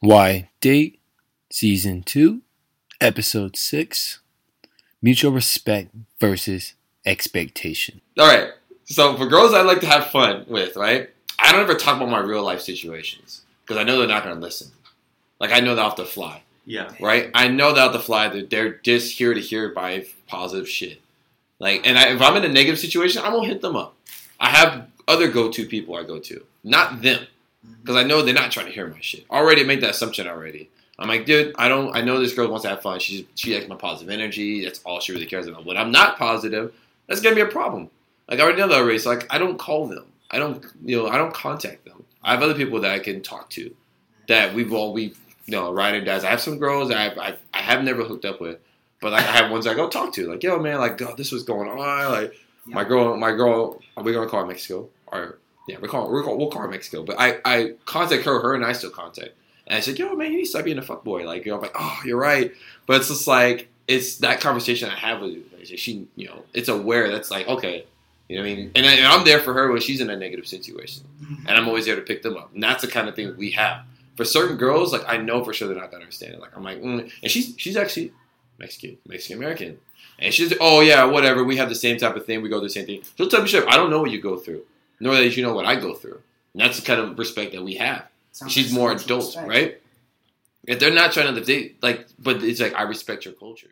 Why Date, Season 2, Episode 6 Mutual Respect versus Expectation. All right. So for girls I like to have fun with, right? I don't ever talk about my real life situations because I know they're not going to listen. Like I know that off the fly, Yeah. right? I know that off the fly that they're just here to hear my positive shit. Like, and I, if I'm in a negative situation, I won't hit them up. I have other go-to people I go to, not them, Mm-hmm. because I know they're not trying to hear my shit. Already made that assumption already. I'm like, dude, I don't. I know this girl wants to have fun. She's she likes my positive energy. That's all she really cares about. When I'm not positive, that's gonna be a problem. Like I already know that already. So like, I don't call them. I don't, you know, I don't contact them. I have other people that I can talk to. That we've all we, you know, ride or dies. I have some girls I've, I've I have never hooked up with, but like I have ones I go talk to. Like, yo, man, like, God, this was going on. Like, my girl, my girl, are we gonna call her Mexico? Or yeah, we call we're call, we'll call her Mexico. But I I contact her, her and I still contact. And I said, yo, man, you need to stop being a fuckboy. Like, you know, I'm like, oh, you're right. But it's just like it's that conversation I have with you. Like, she, you know, it's aware. That's like, okay, you know what I mean. And, I, and I'm there for her when she's in a negative situation, and I'm always there to pick them up. And that's the kind of thing we have. For certain girls, like I know for sure they're not gonna understand it. Like I'm like, mm. and she's she's actually Mexican, Mexican American. And she's, oh yeah, whatever. We have the same type of thing. We go through the same thing. She'll tell me shit. I don't know what you go through, nor that you know what I go through. And that's the kind of respect that we have. Sounds She's like more adult, respect. right? If they're not trying to, they like, but it's like I respect your culture.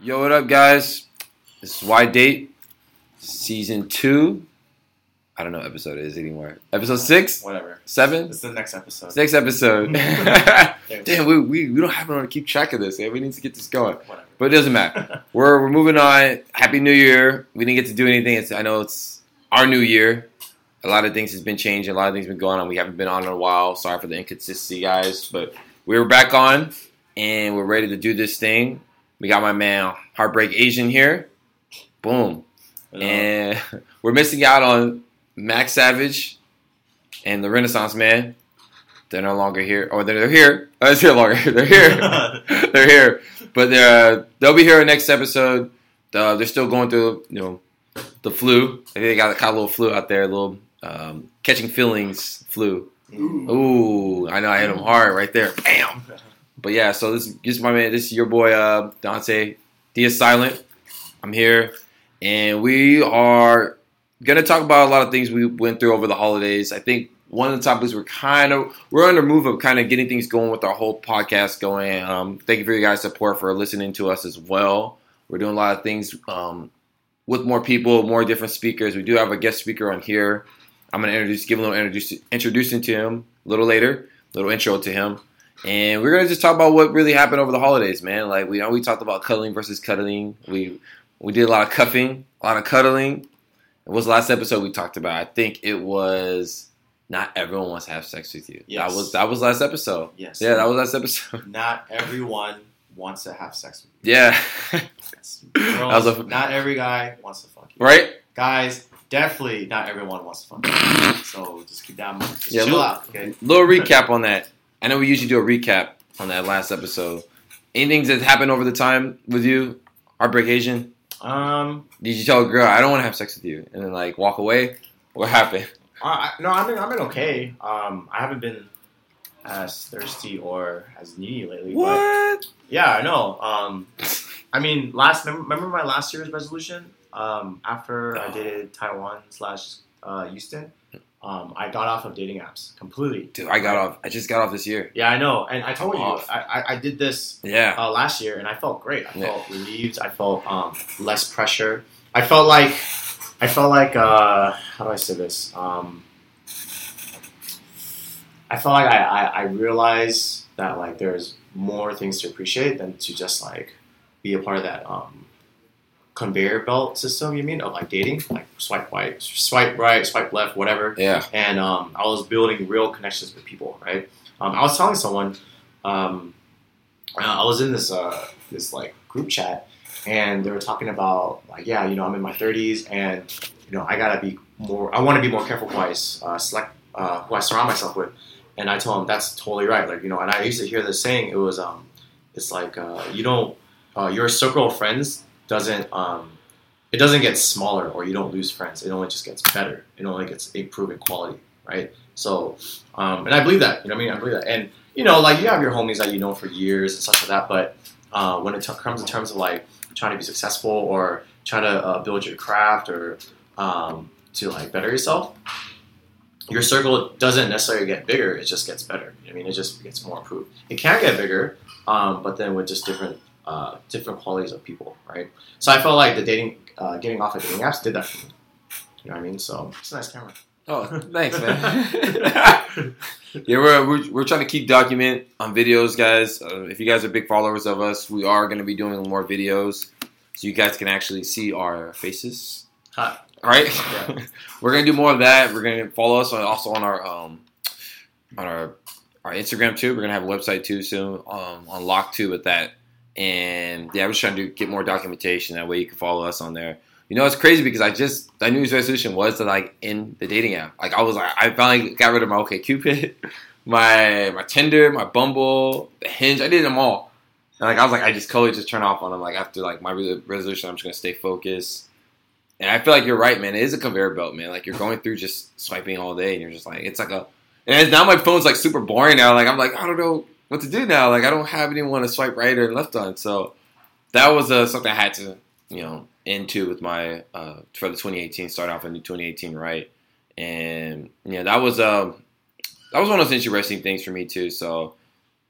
Yo, what up, guys? This is Why Date, season two. I don't know what episode it is anymore. Episode six, Whatever. seven, It's the next episode. next episode. Damn, we, we, we don't have anyone to keep track of this. Man. We need to get this going. Whatever. But it doesn't matter. we're, we're moving on. Happy New Year. We didn't get to do anything. It's, I know it's our new year. A lot of things has been changing. A lot of things been going on. We haven't been on in a while. Sorry for the inconsistency, guys. But we were back on, and we're ready to do this thing. We got my man Heartbreak Asian here. Boom. And we're missing out on Max Savage and the Renaissance Man. They're no longer here. Or they're, they're here. Oh, it's here longer. They're here. they're here. But they're, they'll be here next episode. Uh, they're still going through, you know, the flu. I think they got, got a little flu out there, a little um, catching feelings flu. Ooh, I know I hit him hard right there. Bam. But yeah, so this, this is my man. This is your boy uh, Dante Diaz Silent. I'm here, and we are gonna talk about a lot of things we went through over the holidays. I think one of the topics we're kind of we're on the move of kind of getting things going with our whole podcast going. Um, thank you for your guys' support for listening to us as well. We're doing a lot of things um, with more people, more different speakers. We do have a guest speaker on here. I'm gonna introduce, give a little introduce, introducing to him a little later, a little intro to him, and we're gonna just talk about what really happened over the holidays, man. Like we we talked about cuddling versus cuddling. We we did a lot of cuffing, a lot of cuddling. It was the last episode we talked about? I think it was not everyone wants to have sex with you. Yes. That was that was last episode. Yes. Yeah, that was last episode. Not everyone wants to have sex with you. Yeah, Yes. Girls, a- not every guy wants to fuck you. right. Guys, definitely not everyone wants to fuck you. So just keep that in mind. Just Yeah, chill look- out, okay? Little recap on that. I know we usually do a recap on that last episode. Anything that happened over the time with you, Heartbreak Asian? Um, Did you tell a girl I don't want to have sex with you, and then like walk away? What happened? No, I've been, I've been okay. Um, I haven't been as thirsty or as needy lately. but- What? Yeah, I know. Um, I mean, last remember, my last year's resolution? Um, after I dated Taiwan slash uh, Houston, um, I got off of dating apps completely. Dude, I got off. I just got off this year. Yeah, I know, and I told I'm you, I, I did this Yeah. uh, last year, and I felt great. I Yeah. felt relieved. I felt um, less pressure. I felt like, I felt like, uh, how do I say this? Um, I felt like I, I, I realized that like there's more things to appreciate than to just like be a part of that um, conveyor belt system. You mean of like dating, like swipe right, swipe right, swipe left, whatever Yeah. and um, I was building real connections with people. Right, um, I was telling someone, um, uh, I was in this uh, this like group chat, and they were talking about like, yeah, you know, I'm in my 30s, and you know, I gotta be more. I want to be more careful who I uh, select, uh, who I surround myself with. And I told him that's totally right. Like you know, and I used to hear this saying. It was um, it's like uh, you don't uh, your circle of friends doesn't um, it doesn't get smaller or you don't lose friends. It only just gets better. It only gets improving quality, right? So, um, and I believe that. You know what I mean? I believe that. And you know, like you have your homies that you know for years and such like that. But uh, when it t- comes in terms of like trying to be successful or trying to uh, build your craft or um, to like better yourself, your circle doesn't necessarily get bigger. It just gets better. I mean, it just gets more improved. It can get bigger, um, but then with just different uh, different qualities of people, right? So I felt like the dating, uh, getting off of dating apps did that for me. You know what I mean? So it's a nice camera. Oh, thanks, man. yeah, we're, we're, we're trying to keep document on videos, guys. Uh, if you guys are big followers of us, we are going to be doing more videos so you guys can actually see our faces. Hi. All right, Yeah. we're gonna do more of that. We're gonna follow us on, also on our um, on our our Instagram too. We're gonna have a website too soon um, on Lock too with that. And yeah, I'm just trying to get more documentation. That way you can follow us on there. You know, it's crazy because I just my New Year's resolution was to like in the dating app. Like I was like I finally got rid of my OK Cupid, my my Tinder, my Bumble, the Hinge. I did them all. And like I was like I just totally just turn off on them. Like after like my resolution, I'm just gonna stay focused. And I feel like you're right, man. It is a conveyor belt, man. Like you're going through just swiping all day, and you're just like, it's like a. And now my phone's like super boring now. Like I'm like I don't know what to do now. Like I don't have anyone to swipe right or left on. So that was uh, something I had to, you know, into with my uh, for the 2018 start off in the 2018 right. And yeah, that was um that was one of those interesting things for me too. So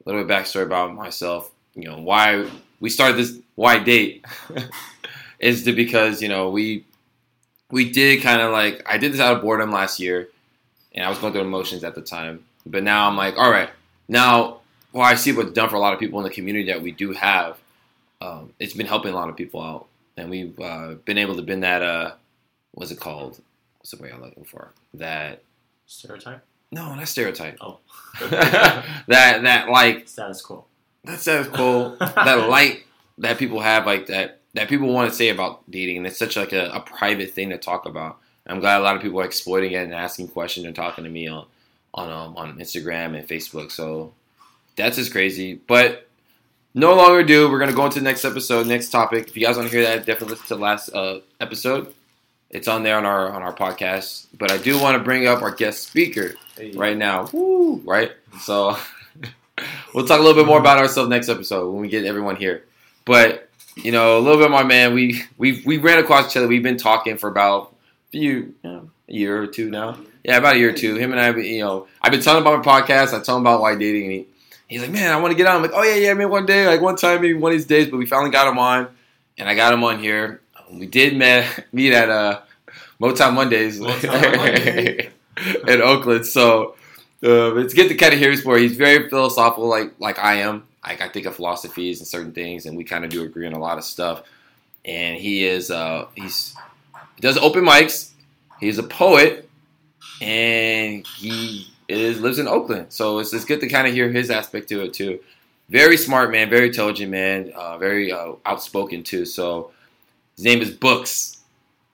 a little bit backstory about myself. You know why we started this why date is because you know we we did kind of like I did this out of boredom last year, and I was going through emotions at the time. But now I'm like, all right, now well I see what's done for a lot of people in the community that we do have. Um, it's been helping a lot of people out, and we've uh, been able to bend that. Uh, what's it called? What's the way I'm looking for? That Stereotype. no, not stereotype. Oh. that that like Status quo. that sounds cool. that light that people have, like that, that people want to say about dating, and it's such like a, a private thing to talk about. I'm glad a lot of people are exploiting it and asking questions and talking to me on on um, on Instagram and Facebook. So that's just crazy. But no longer do. we're gonna go into the next episode, next topic. If you guys want to hear that, definitely listen to the last uh, episode. It's on there on our on our podcast. But I do want to bring up our guest speaker Hey. right now. Woo, right? So we'll talk a little bit more about ourselves next episode when we get everyone here. But you know, a little bit, my man. We we we ran across each other. We've been talking for about a few you know, a year or two now. Yeah, about a year or two. Him and I, you know, I've been telling him about my podcast. I tell him about why dating, and he, he's like, "Man, I want to get on." I'm like, "Oh yeah, yeah, man, one day, like one time, maybe one of these days." But we finally got him on, and I got him on here. We did met, meet at uh, Motown Mondays Motown in Oakland. So uh, it's good to kind of hear his more. He's very philosophical, like like I am. Like I think of philosophies and certain things, and we kind of do agree on a lot of stuff. And he is uh, he's he does open mics. He's a poet, and he is lives in Oakland. So it's, it's good to kind of hear his aspect to it too. Very smart man, very intelligent man, uh, very uh, outspoken too. So his name is Books.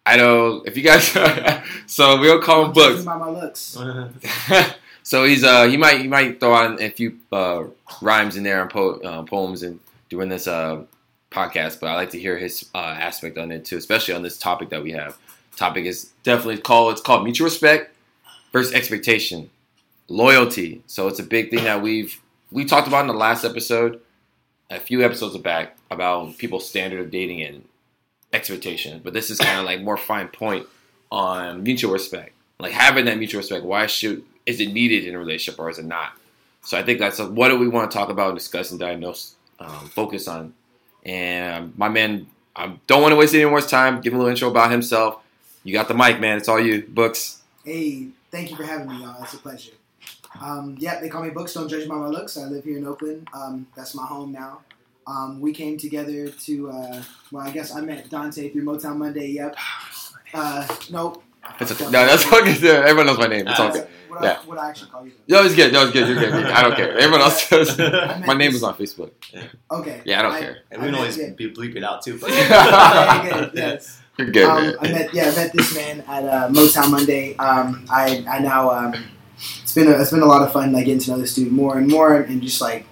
I don't if you guys. so we'll call him Books. By my looks. so he's uh he might he might throw on a few uh, rhymes in there and po- uh, poems and doing this uh podcast, but I like to hear his uh, aspect on it too, especially on this topic that we have. Topic is definitely called it's called mutual respect versus expectation, loyalty. So it's a big thing that we've we talked about in the last episode, a few episodes back about people's standard of dating and expectation. But this is kind of like more fine point on mutual respect like having that mutual respect. Why should is it needed in a relationship or is it not? So I think that's what do we want to talk about, and discuss, and diagnose, um, focus on. And my man, I don't want to waste any more time. Give him a little intro about himself. You got the mic, man. It's all you. Books. Hey, thank you for having me, y'all. It's a pleasure. Um, yeah, they call me Books. Don't judge by my looks. I live here in Oakland. Um, that's my home now. Um, we came together to, uh, well, I guess I met Dante through Motown Monday. Yep. Uh, nope. It's a, no, that's okay. Everyone knows my name. It's all good. What, Yeah. I, what I actually call you. No, it's good. No, it's good. You're good. You're good. I don't care. Everyone else does. My name is on Facebook. Okay. Yeah, I don't care. and we can I always met- be bleep it out too. But Okay, good, yes. You're good, um, man. I met yeah, I met this man at uh, Motown Monday. Um, I I now um, it's been a, it's been a lot of fun like getting to know this dude more and more and just like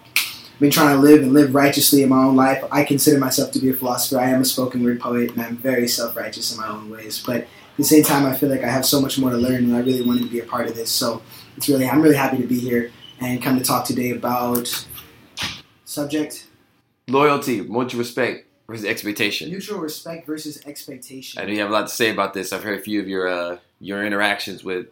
been trying to live and live righteously in my own life. I consider myself to be a philosopher. I am a spoken word poet and I'm very self righteous in my own ways. But at the same time, I feel like I have so much more to learn and I really wanted to be a part of this. So it's really I'm really happy to be here and come to talk today about subject Loyalty, mutual respect versus expectation. mutual respect versus expectation. I know you have a lot to say about this. I've heard a few of your uh, your interactions with.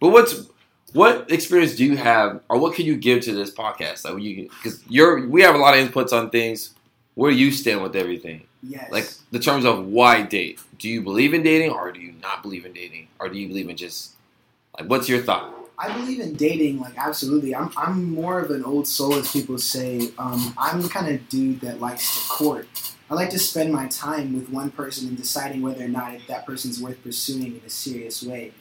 But what's what experience do you have, or what can you give to this podcast? Like, you because you're we have a lot of inputs on things. Where do you stand with everything? Yes. Like the terms of why date. Do you believe in dating, or do you not believe in dating, or do you believe in just like what's your thought? I believe in dating, like absolutely. I'm I'm more of an old soul, as people say. Um, I'm the kind of dude that likes to court. I like to spend my time with one person and deciding whether or not that person's worth pursuing in a serious way.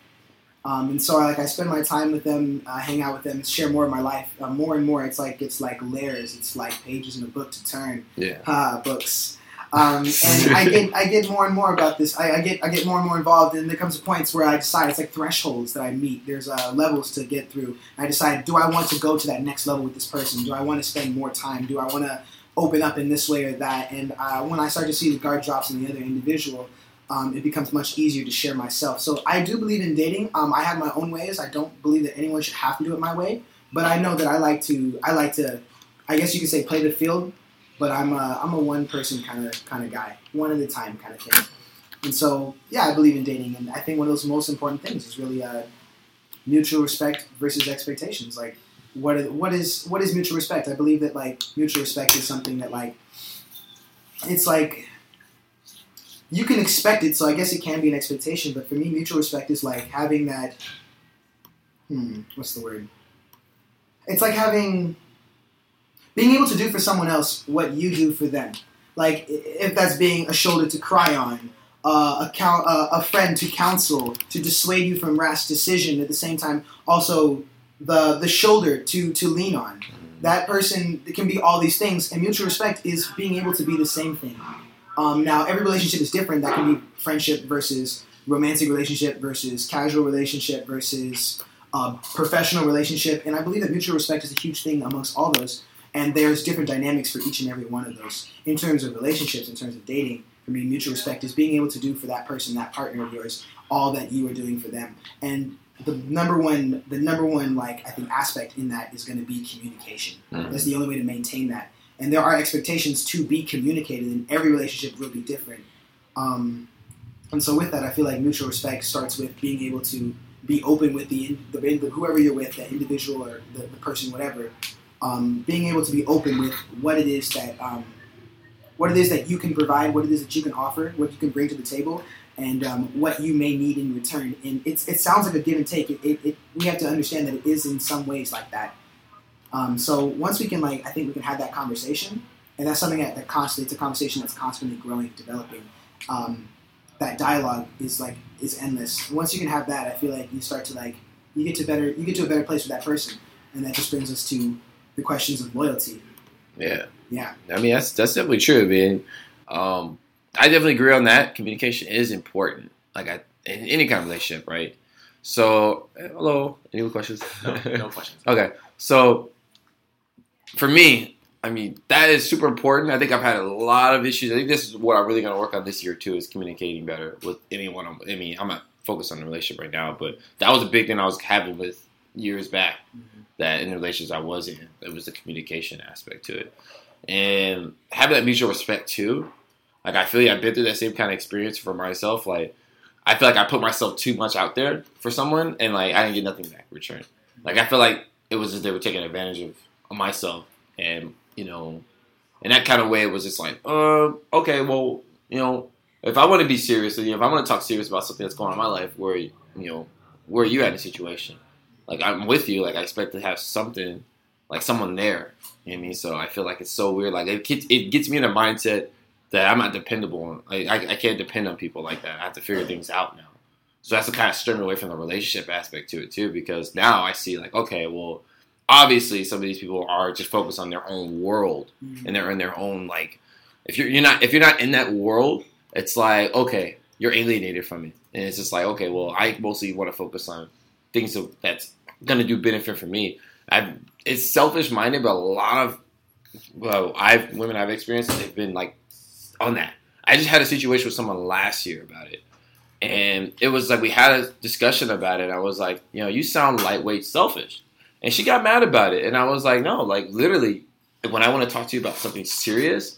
Um, and so, like, I spend my time with them, uh, hang out with them, share more of my life. Uh, more and more, it's like it's like layers. It's like pages in a book to turn. Yeah. Ah, books. Um, and I get I get more and more about this. I, I get I get more and more involved, and there comes a points where I decide it's like thresholds that I meet. There's uh, levels to get through. I decide, do I want to go to that next level with this person? Do I want to spend more time? Do I want to open up in this way or that? And uh, when I start to see the guard drops in the other individual, um, it becomes much easier to share myself. So I do believe in dating. Um, I have my own ways. I don't believe that anyone should have to do it my way. But I know that I like to. I like to. I guess you could say play the field but I'm a I'm a one person kind of kind of guy, one at a time kind of thing. And so, yeah, I believe in dating, and I think one of those most important things is really uh, mutual respect versus expectations. Like, what is, what is what is mutual respect? I believe that like mutual respect is something that like it's like you can expect it, so I guess it can be an expectation. But for me, mutual respect is like having that. Hmm, what's the word? It's like having being able to do for someone else what you do for them. Like if that's being a shoulder to cry on, uh, a, coun- uh, a friend to counsel, to dissuade you from rash decision. At the same time, also the the shoulder to to lean on. That person can be all these things, and mutual respect is being able to be the same thing. Um, now, every relationship is different. That can be friendship versus romantic relationship versus casual relationship versus uh, professional relationship, and I believe that mutual respect is a huge thing amongst all those. And there's different dynamics for each and every one of those. In terms of relationships, in terms of dating, for me, mutual respect is being able to do for that person, that partner of yours, all that you are doing for them. And the number one, the number one, like I think, aspect in that is going to be communication. Mhm. That's the only way to maintain that. And there are expectations to be communicated, and every relationship will be different. Um, and so, with that, I feel like mutual respect starts with being able to be open with the, the, the whoever you're with, that individual or the, the person, whatever. Um, being able to be open with what it is that um, what it is that you can provide, what it is that you can offer, what you can bring to the table, and um, what you may need in return. And it's, it sounds like a give and take. It, it, it, we have to understand that it is in some ways like that. Um, so once we can, like, I think we can have that conversation, and that's something that, that constantly, it's a conversation that's constantly growing, developing. Um, that dialogue is like is endless. Once you can have that, I feel like you start to like you get to better you get to a better place with that person, and that just brings us to the questions of loyalty. Yeah. Yeah. I mean, that's that's definitely true. I mean, um, I definitely agree on that. Communication is important, like I, in any kind of relationship, right? So, eh, hello, any more questions? No, no questions. Okay, so for me, I mean, that is super important. I think I've had a lot of issues. I think this is what I'm really going to work on this year too, is communicating better with anyone. I'm, I mean, I'm not focused on the relationship right now, but that was a big thing I was having with years back. Mm-hmm. That in the relationships I was in, it was the communication aspect to it, and having that mutual respect too. Like I feel like I've been through that same kind of experience for myself. Like I feel like I put myself too much out there for someone, and like I didn't get nothing back in return. Like I feel like it was just they were taking advantage of myself, and you know, in that kind of way, it was just like, uh, okay, well, you know, if I want to be serious, you know, if I want to talk serious about something that's going on in my life, where you know, where you at in a situation? Like I'm with you, like I expect to have something, like someone there. You know I mean? So I feel like it's so weird. Like it gets, it gets me in a mindset that I'm not dependable on. Like I, I can't depend on people like that. I have to figure things out now. So that's the kind of steer away from the relationship aspect to it too, because now I see like, okay, well, obviously some of these people are just focused on their own world Mhm. and they're in their own like. If you're you're not if you're not in that world, it's like okay, you're alienated from it, and it's just like okay, well, I mostly want to focus on things that's gonna do benefit for me. I it's selfish minded, but a lot of well, I've women I've experienced they've been like on that. I just had a situation with someone last year about it. And it was like we had a discussion about it. I was like, you know, you sound lightweight selfish. And she got mad about it. And I was like, no, like literally, when I want to talk to you about something serious,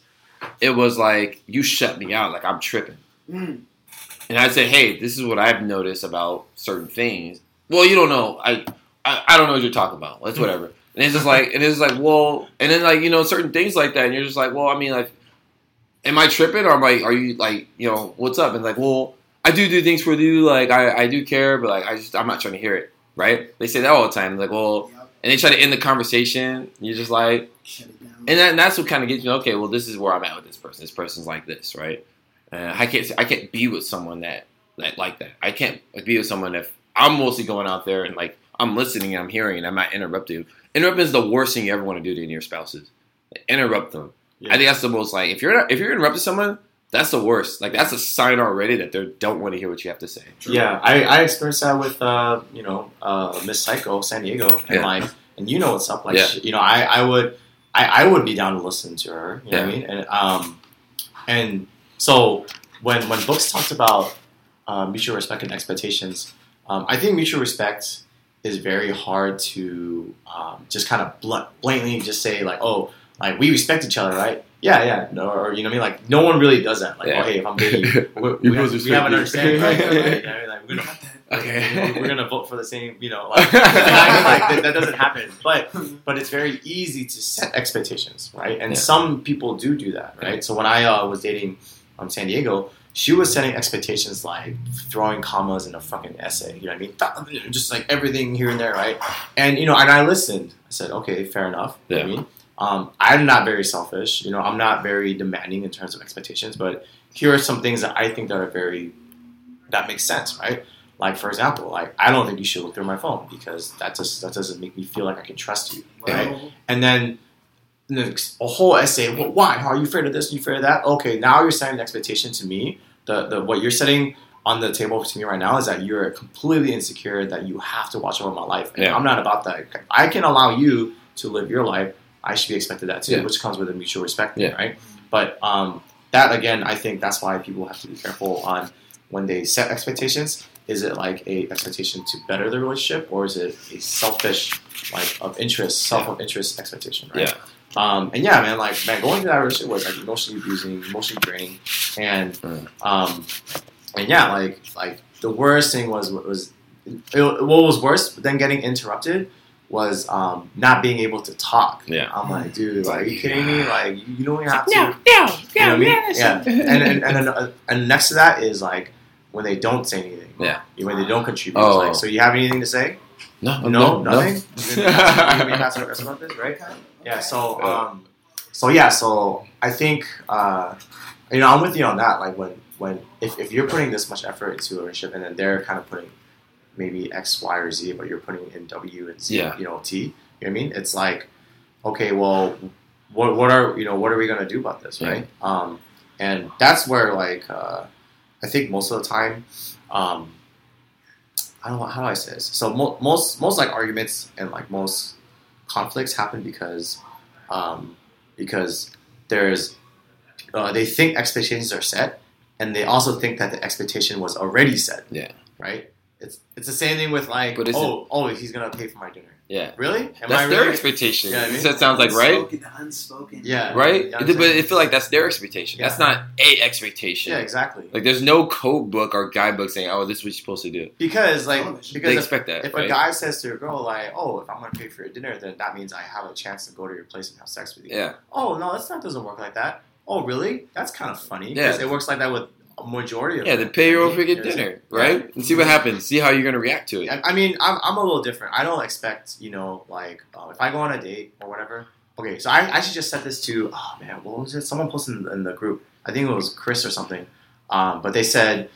it was like you shut me out, like I'm tripping. Mm. And I said, hey, this is what I've noticed about certain things. Well, you don't know. I I, I don't know what you're talking about. That's whatever. And it's just like, and it's like, well, and then like you know certain things like that, and you're just like, well, I mean, like, am I tripping or am I? Are you like, you know, what's up? And like, well, I do do things for you, like I, I do care, but like I just I'm not trying to hear it, right? They say that all the time, like, well, Yep. and they try to end the conversation. You're just like, Shut it down. and, that, and that's what kind of gets you. Okay, well, this is where I'm at with this person. This person's like this, right? Uh, I can't I can't be with someone that that like that. I can't be with someone if I'm mostly going out there and like I'm listening, and I'm hearing, and I'm not interrupting. Interrupting is the worst thing you ever want to do to any of your spouses. Interrupt them. Yeah. I think that's the most like if you're not, if you're interrupting someone, that's the worst. Like that's a sign already that they don't want to hear what you have to say. Yeah, I, I experienced that with uh, you know uh, Miss Psycho San Diego, and Yeah. like, and you know what's up. Like, Yeah. she- you know, I, I would I, I would be down to listen to her. You know what I mean? And um, and so when when books talked about uh, mutual respect and expectations, um, I think mutual respect is very hard to um, just kind of blunt, blatantly just say like, oh, like we respect each other, right? Yeah, yeah, no, or you know what I mean? Like, no one really does that. Like, Yeah. oh, hey, if I'm dating we, we, have, we have an understanding, right? right? Know what I mean? Like, we're gonna. Okay. we're gonna vote for the same, you know, like, like that, that doesn't happen. But but it's very easy to set expectations, right? And Yeah. some people do do that, right? So when I uh, was dating um, San Diego, she was setting expectations like throwing commas in a fucking essay. You know what I mean? Just like everything here and there, right? And you know, and I listened. I said, okay, fair enough. You know what I mean, um, I'm not very selfish. You know, I'm not very demanding in terms of expectations, but here are some things that I think that are very that makes sense, right? Like for example, like I don't think you should look through my phone because that just that doesn't make me feel like I can trust you, right? And then a whole essay. Well, why? How are you afraid of this? Are you afraid of that? Okay, now you're setting an expectation to me. The the what you're setting on the table to me right now is that you're completely insecure that you have to watch over my life. And Yeah. I'm not about that. I can allow you to live your life. I should be expected that too, Yeah. which comes with a mutual respect, Yeah. right? But um, that again, I think that's why people have to be careful on when they set expectations. Is it like a expectation to better the relationship, or is it a selfish, like of interest, self of interest expectation, right? Yeah. Um, and yeah, man, like man, going through that relationship was like emotionally abusing, emotionally draining, and Mm. um, and yeah, like like the worst thing was was it, what was worse than getting interrupted was um, not being able to talk. Yeah. I'm like, dude, like, are you kidding me? Like, you you don't even have to. no, You know what I mean? Yeah. And and and, then, uh, and next to that is like when they don't say anything. Yeah. When they don't contribute. Oh. Like, so you have anything to say? No, No, no, nothing. You're gonna pass- you're be passive aggressive about this, right? Yeah. So, Yeah. um, so yeah. So I think, uh, you know, I'm with you on that. Like when, when if, if you're putting this much effort into a relationship and then they're kind of putting maybe X, Y, or Z, but you're putting in W and Z, Yeah. you know, T. You know what I mean? It's like, okay, well, what, what are you know, what are we gonna do about this, Yeah. right? Um, and that's where like, uh, I think most of the time, um, I don't know how do I say this. So mo- most most like arguments and like most conflicts happen because um, because there's uh, they think expectations are set, and they also think that the expectation was already set. Yeah. Right. It's it's the same thing with like But is oh oh he's gonna pay for my dinner. Yeah. Really? Am That's I their really? expectation. Yeah, I mean- that sounds like right, Unspoken, the unspoken. Yeah. right. Yeah, It- I'm but I feel like that's their expectation. That's not a expectation. Yeah, exactly. Like there's no code book or guidebook saying, "Oh, this is what you're supposed to do." Because like Television. They because if, expect that, if right? a guy says to a girl like oh if I'm gonna pay for your dinner then that means I have a chance to go to your place and have sex with you. yeah, Oh no, that's not doesn't work like that. Oh really? That's kind of funny. Because Yeah. it works like that with a majority of yeah. them. Then pay your own You know freaking what I'm saying? dinner, right? And see what happens. See how you're gonna react to it. I I mean, I'm, I'm a little different. I don't expect, you know, like uh, if I go on a date or whatever. Okay, so I I should just set this to, oh man, what was it? Someone posted in, in the group. I think it was Chris or something. Um, but they said,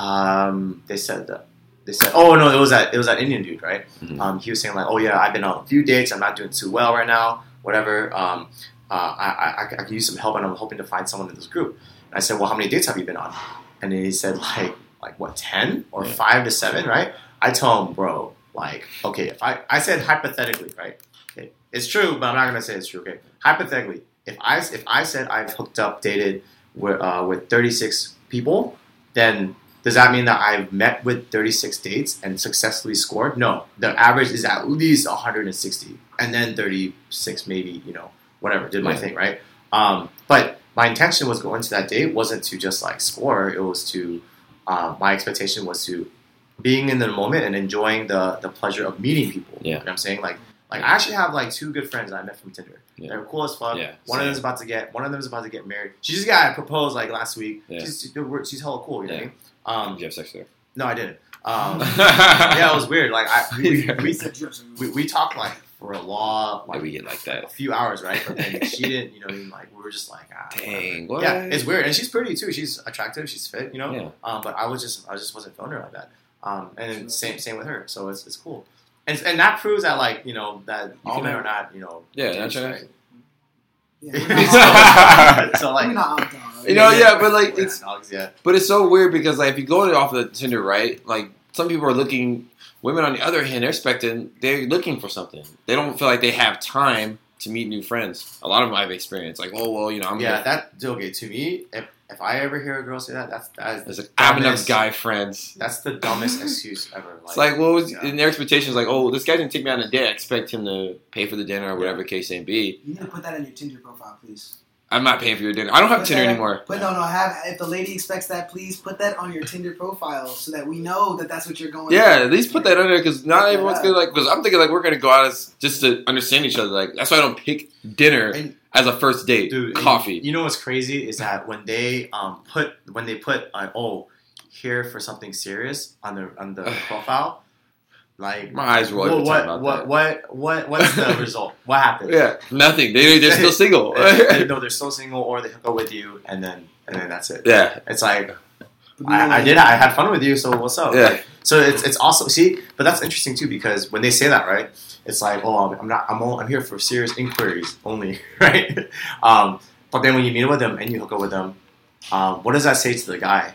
um, they said that. They said, "Oh no, it was that it was that Indian dude, right? Mhm. Um, he was saying like, oh yeah, I've been on a few dates. I'm not doing too well right now. Whatever. Um, uh, I, I, I could use some help, and I'm hoping to find someone in this group." I said, "Well, how many dates have you been on?" And he said, "Like, like what, ten or Yeah. five to seven, right?" I tell him, "Bro, like, okay, if I I said hypothetically, right? Okay, it's true, but I'm not gonna say it's true. Okay, hypothetically, if I if I said I've hooked up, dated with uh, with 36 people, then does that mean that I've met with 36 dates and successfully scored? No, the average is at least 160, and then 36 maybe you know whatever did my Yeah. thing right. Um, but my intention was going to that date wasn't to just like score. It was to uh, my expectation was to being in the moment and enjoying the the pleasure of meeting people. Yeah. You know what I'm saying? Like like I actually have like two good friends that I met from Tinder. Yeah. They're cool as fuck. Yeah, one of same. them's about to get one of them's about to get married. She just got proposed like last week. Yeah. She's she's hella cool, you know Yeah. what I mean? Um Did you have sex there? no I didn't. Um yeah, it was weird. Like I we, we, we, we talked like for a law. Why like we get like that. a few hours, right? But then she didn't, you know, I mean? like we were just like, ah, Dang, whatever. what? Yeah, it's weird, and she's pretty too. She's attractive. She's fit, you know. Yeah. Um, but I was just, I just wasn't feeling her like that. Um, and then same, same with her. So it's, it's cool, and and that proves that like you know that all men are not, you know. Yeah, that's right. right? Yeah, we're so like, not on dog. You know, yeah, but, like, it's- not dogs yet. But it's so weird because like if you go off of the Tinder, right? Like some people are looking. Women, on the other hand, they're expecting. They're looking for something. They don't feel like they have time to meet new friends. A lot of them I've experienced. Like, oh well, you know, I'm yeah, that okay. To me, if if I ever hear a girl say that, that's that There's is a, I have enough dumbest- guy friends. That's the dumbest excuse ever. Like, It's like, what was yeah. in their expectations? Like, oh, this guy didn't take me on a date. I expect him to pay for the dinner or whatever the case may be. You need to put that on your Tinder profile, please. I'm not paying for your dinner. I don't have Put Tinder that- anymore. But no, no, have if the lady expects that, please put that on your Tinder profile so that we know that that's what you're going. Yeah, at least put that under because not Yeah. everyone's gonna like. Because I'm thinking like we're gonna go out as just to understand each other. Like that's why I don't pick dinner And- as a first date. dude, coffee. You know what's crazy is that when they um put when they put uh, oh here for something serious on the on the profile, like My eyes roll every what about what, what what what's the result? What happened? Yeah, nothing. They they're still single. They- no, they're still single, or they hook up with you, and then and then that's it. yeah, It's like But you know I, I did. I had fun with you. So what's up? Yeah. Like, so it's it's also see, but that's interesting too because when they say that, right? It's like, oh, I'm- I'm not. I'm all, I'm here for serious inquiries only, right? Um, but then when you meet with them and you hook up with them, um, what does that say to the guy?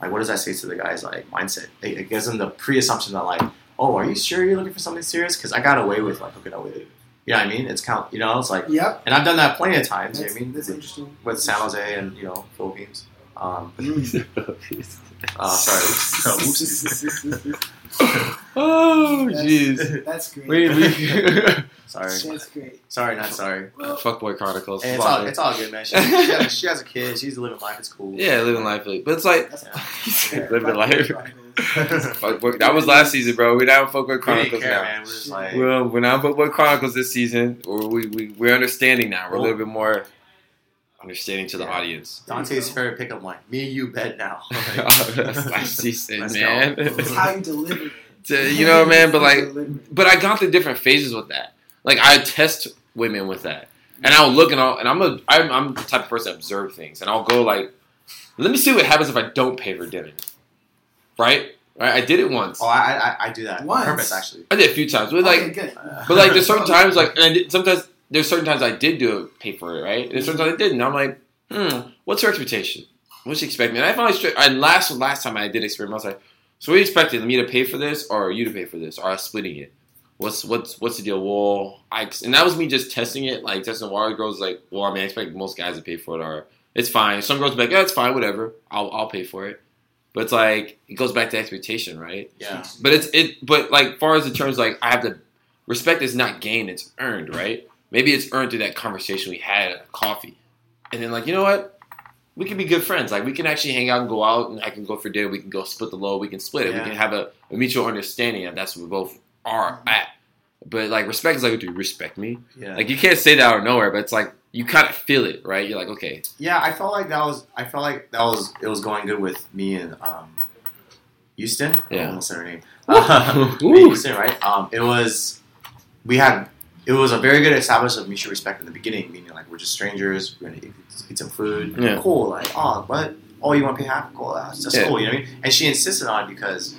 Like, what does that say to the guy's like mindset? It, it gives them the pre-assumption that like, oh, are you sure you're looking for something serious? Because I got away with like hooking up with you. You know what I mean? It's count. You know, it's like, Yep. and I've done that plenty of times. That's, you know what I mean? that's interesting. With San Jose and you know Philippines. Um, Mm. uh, sorry. Whoopsies. oh jeez. That's great. We we Sorry. That's great. Sorry, not sorry. fuckboy chronicles. And it's all, it's all good, man. She, she, has, she has a kid. She's living life. It's cool. yeah, living life, but it's like That's Yeah. living life. Fuckboy, that was last season, bro. We're now in fuckboy chronicles care, now. man. We're just like, Well, we're not Fuckboy Chronicles this season. Or we, we, we're understanding now. We're a little bit more understanding to the Yeah. audience. Dante's favorite pickup line. Me and you bet now. Oh, that's last season, Let's man. It's how you deliver it. To- you know, man, but like, but I got the different phases with that. Like, I test women with that, and I'll look and I'll, and I'm a, I'm, I'm the type of person to observe things, and I'll go like, let me see what happens if I don't pay for dinner, right? Right? I did it once. oh, I, I, I do that Once. on purpose, actually. I did a few times, but like, okay, good. But like, there's certain times, like, and I did, sometimes there's certain times I did do pay for it, right? And there's certain times I didn't. I'm like, hmm, what's her expectation? What's she expecting? And I finally, straight, and last last time I did experiment, I was like, so what are you expecting? Me to pay for this, or you to pay for this, or us splitting it? What's what's what's the deal? Well, I and that was me just testing it, like testing water. Girls like, well, I mean, I expect most guys to pay for it, or it's fine. Some girls be like, yeah, it's fine, whatever. I'll I'll pay for it. But it's like it goes back to expectation, right? Yeah. But it's it. But like, far as the terms, like I have to respect is not gained; it's earned, right? Maybe it's earned through that conversation we had at coffee, and then like, you know what? We can be good friends. Like we can actually hang out and go out, and I can go for dinner. We can go split the load. We can split it. Yeah. We can have a, a mutual understanding, and that's what we both are at. But like, respect is like, do you respect me? Yeah. Like you can't say that out of nowhere, but it's like you kind of feel it, right? You're like, okay, Yeah, I felt like that was. I felt like that was. It was going good with me and um, Houston. Yeah. I almost said her name. Uh, Houston, right? Um, it was. We had. It was a very good establishment of mutual respect in the beginning, meaning like we're just strangers. We're gonna eat, eat some food. Yeah. Cool. Like, oh, what? Oh, you want to pay half? Cool. That's, that's Yeah. cool. You know what I mean? And she insisted on it because.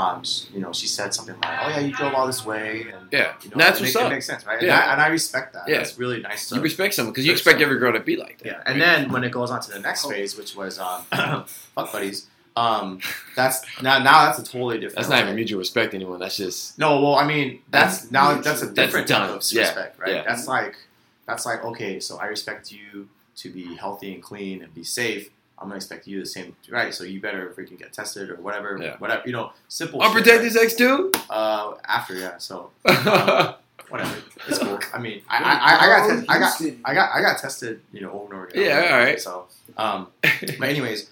Um, you know, she said something like, "Oh yeah, you drove all this way." And, yeah, you know, that's it, what's make- up. It makes sense, right? Yeah. And, I, and I respect that. Yeah. That's really nice. To, You respect someone because you expect every girl to be like that. yeah, and then when it goes on to the next phase, which was um, fuck buddies, Um, that's now now that's a totally different. That's not even mutual respect anymore. That's just No, well, I mean, that's now That's- that's a that's different type done. of Yeah, respect, right? yeah. That's like that's like okay, so I respect you to be healthy and clean and be safe. I'm gonna expect you the same, right? So you better freaking get tested or whatever, Yeah. whatever. You know, simple. shit, unprotected sex too. right? Uh, after yeah, so yeah, whatever, it's cool. I mean, I I, I, I got te- I got I got I got tested, you know, over and over again. Yeah, all right. So, um, but anyways,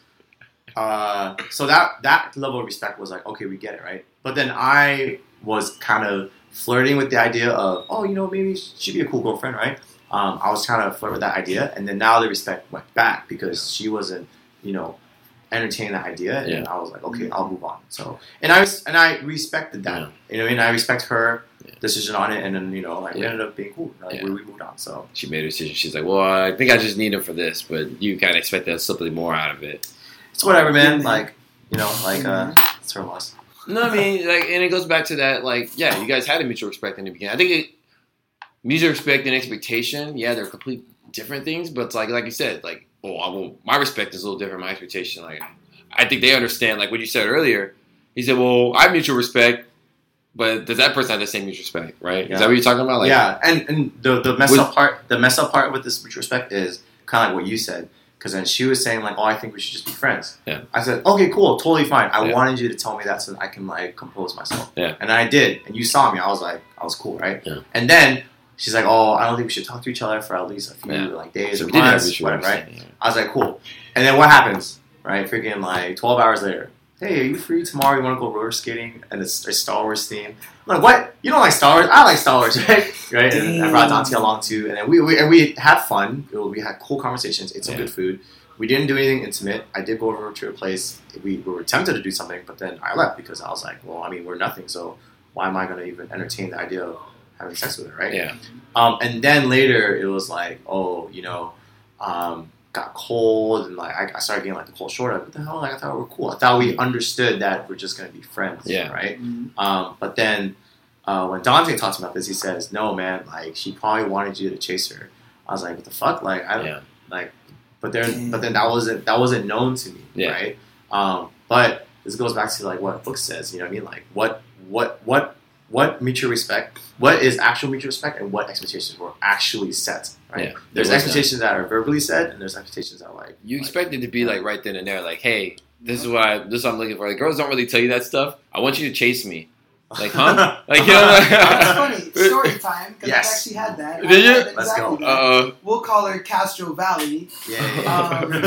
uh, so that that level of respect was like, okay, we get it, right? But then I was kind of flirting with the idea of, oh, you know, maybe she'd be a cool girlfriend, right? Um, I was kind of flirt with that idea, and then now the respect went back because she wasn't, you know, entertaining that idea, and I was like, okay, I'll move on. So, and I was, and I respected that. Yeah. You know, what I mean, I respect her Yeah. decision on it, and then you know, like we ended up being cool. Like Yeah. we, we moved on. So she made her decision. She's like, "Well, I think I just need him for this," but you kind of expect that something more out of it. It's whatever, man. Like you know, like uh, it's her loss. No, I mean, like, and it goes back to that, like, yeah, you guys had a mutual respect in the beginning. I think it, mutual respect and expectation, yeah, they're complete different things, but it's like, like you said, like, oh, I will, my respect is a little different. My expectation, like, I think they understand, like what you said earlier. He said, well, I have mutual respect, but does that person have the same mutual respect, right? Yeah. Is that what you're talking about? Like, yeah, and and the the mess up part, the mess up part with this mutual respect is kind of like what you said, because then she was saying like, oh, I think we should just be friends. Yeah. I said, okay, cool, totally fine. I Yeah. wanted you to tell me that so that I can like compose myself. Yeah. And I did, and you saw me. I was like, I was cool, right? Yeah. And then she's like, oh, I don't think we should talk to each other for at least a few Yeah. like days So or we did have months, whatever, right? understanding. I was like, cool. And then what happens? Right, freaking like twelve hours later. Hey, are you free tomorrow? You want to go roller skating? And it's a Star Wars theme. I'm like, what? You don't like Star Wars? I like Star Wars, right? right. And I brought Dante along too, and then we, we and we had fun. We had cool conversations. Ate some Yeah. good food. We didn't do anything intimate. I did go over to a place. We, we were tempted to do something, but then I left because I was like, well, I mean, we're nothing, so why am I going to even entertain the idea of having sex with her, right? Yeah. Um, and then later it was like, oh, you know, um, got cold and like I, I started getting like the cold shoulder. Like, what the hell? Like I thought we were cool. I thought we understood that we're just gonna be friends. Yeah. Right. Um, but then uh, when Dante talks about this, he says, "No, man. Like she probably wanted you to chase her." I was like, "What the fuck? Like I don't Yeah. like." But then, but then that wasn't that wasn't known to me. Yeah. Right. Um, but this goes back to like what book says. You know what I mean? Like what what what what mutual respect? What is actual mutual respect, and what expectations were actually set? Right. Yeah. There's There was expectations that are verbally said, and there's expectations that are like You like, expect it to be like right then and there, like, hey, this is what I, this is what I'm looking for. Like, girls don't really tell you that stuff. I want you to chase me. Like, huh? Like, you know, That's funny. Story time, because Yes. I've actually had that. Did you? I Let's go. that. Uh, We'll call her Castro Valley. Yeah. Um,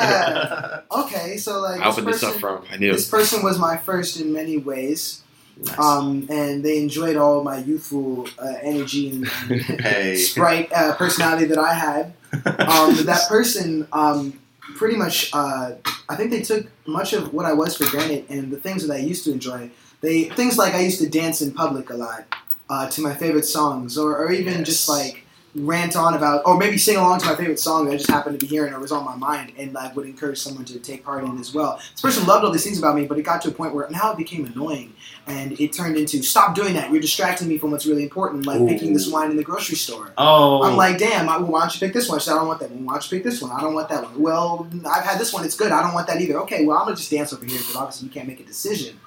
yeah. Okay, so like I this opened this up person, from. I knew. this person was my first in many ways, Nice. um, and they enjoyed all my youthful uh, energy and, and hey. sprite uh, personality that I had. Um, but that person um, pretty much, uh, I think they took much of what I was for granted, and the things that I used to enjoy. They things like I used to dance in public a lot uh, to my favorite songs, or, or even Yes. just like rant on about, or maybe sing along to my favorite song that I just happened to be hearing or was on my mind, and like would encourage someone to take part in as well. This person loved all these things about me, but it got to a point where now it became annoying, and it turned into stop doing that. You're distracting me from what's really important, like Ooh. picking this wine in the grocery store. oh. I'm like, damn, I, well, why don't you pick this one? She said, I don't want that one. Why don't you pick this one? I don't want that one. Well, I've had this one. It's good. I don't want that either. Okay, well, I'm going to just dance over here because obviously you can't make a decision.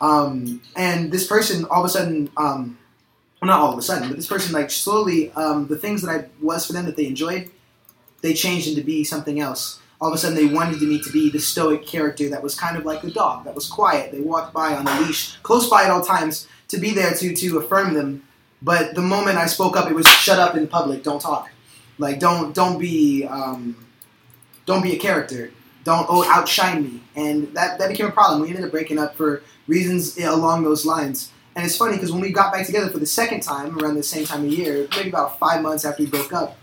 Um, and this person, all of a sudden, um, well, not all of a sudden, but this person, like, slowly, um, the things that I was for them that they enjoyed, they changed into be something else. All of a sudden, they wanted me to be the stoic character that was kind of like a dog, that was quiet. They walked by on a leash, close by at all times, to be there to, to affirm them. But the moment I spoke up, it was shut up in public. Don't talk. Like don't don't be um, don't be a character. Don't oh, outshine me. And that that became a problem. We ended up breaking up for reasons along those lines. And it's funny because when we got back together for the second time around the same time of year, maybe about five months after we broke up,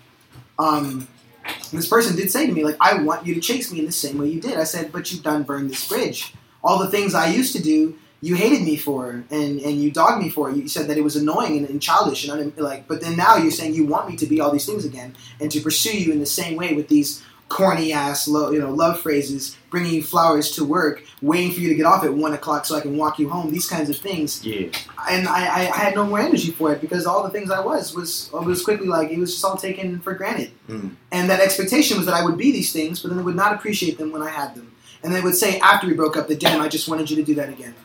um, this person did say to me like, "I want you to chase me in the same way you did." I said, "But you've done burned this bridge. All the things I used to do." You hated me for, and, and you dogged me for. You said that it was annoying and, and childish, and like. But then now you're saying you want me to be all these things again, and to pursue you in the same way with these corny ass, lo- you know, love phrases, bringing you flowers to work, waiting for you to get off at one o'clock so I can walk you home. These kinds of things, Yeah. and I, I, I had no more energy for it because all the things I was was was quickly like it was just all taken for granted, Mm. and that expectation was that I would be these things, but then I would not appreciate them when I had them. and they would say after we broke up that damn, I just wanted you to do that again.